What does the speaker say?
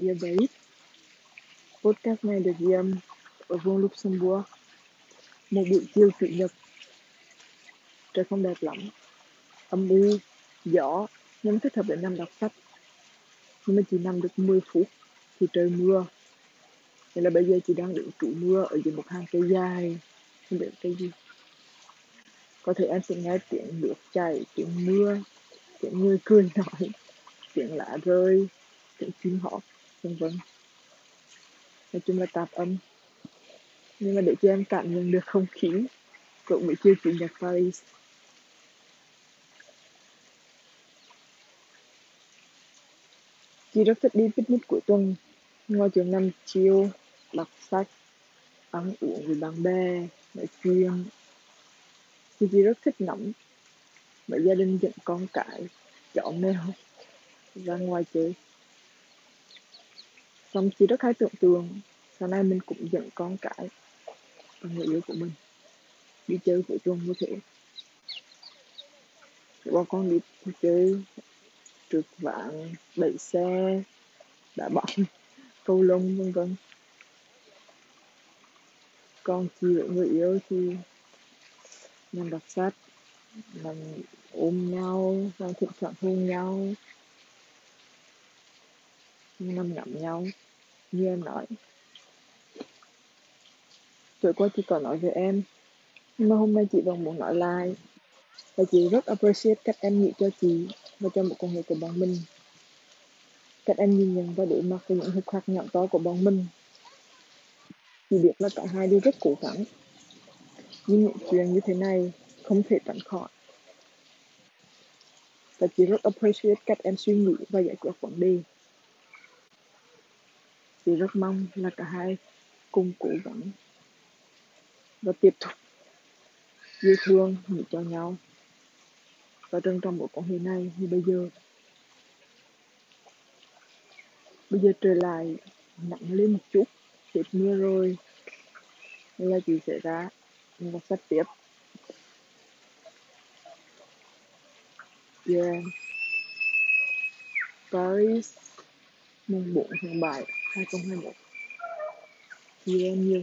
Dear Babe. Podcast này được ghi âm ở vùng Luxembourg. Một buổi chiều chủ nhật. Trời không đẹp lắm. Âm u, gió, nhưng thích hợp để nằm đọc sách. Nhưng mà chỉ nằm được 10 phút thì trời mưa. Nên là bây giờ chị đang đứng trụ mưa ở dưới một hàng cây dài. Không biết cây gì. Có thể em sẽ nghe tiếng nước chảy, tiếng mưa, tiếng người cười nói, tiếng lá rơi, tiếng chim hót, vân vân. Nói chung là tạp âm. Nhưng mà để cho em cảm nhận được không khí cũng bị chiều chủ nhật Paris. Chị rất thích đi picnic cuối tuần, ngồi trường nằm chiều, đọc sách, ăn uống với bạn bè, nói chuyện. Thì chị rất thích ngắm bởi gia đình dẫn con cái, chó mèo ra ngoài chơi. Xong chị rất hay tưởng tượng sau này mình cũng dẫn con cái và người yêu của mình đi chơi với tuần như thế. Bọn con đi chơi trượt vạn, đẩy xe, đá bóng, câu lông vân vân. Còn chị với người yêu thì nằm đọc sách, nằm ôm nhau, nằm thỉnh thoảng hôn nhau, nằm ngắm nhau như em nói. Tuổi qua chị còn nói với em, nhưng mà hôm nay chị vẫn muốn nói lại. Và chị rất appreciate cách em nghĩ cho chị và cho một quan hệ của bọn mình. Cách em nhìn nhận và đối mặt với những hụt khắc nhỏ to của bọn mình. Chị biết là cả hai đều rất cố gắng. Nhưng những chuyện như thế này không thể tránh khỏi. Và chị rất appreciate cách em suy nghĩ và giải quyết vấn đề. Chị rất mong là cả hai cùng cố gắng và tiếp tục yêu thương nghĩ cho nhau. Và trân trọng mối quan hệ này như bây giờ. Bây giờ trời lại nặng lên một chút hết mưa rồi. Nên là chị sẽ ra và sắp tiếp. Yeah. Paris mùng 4 tháng 7 2021 Chị em nhiều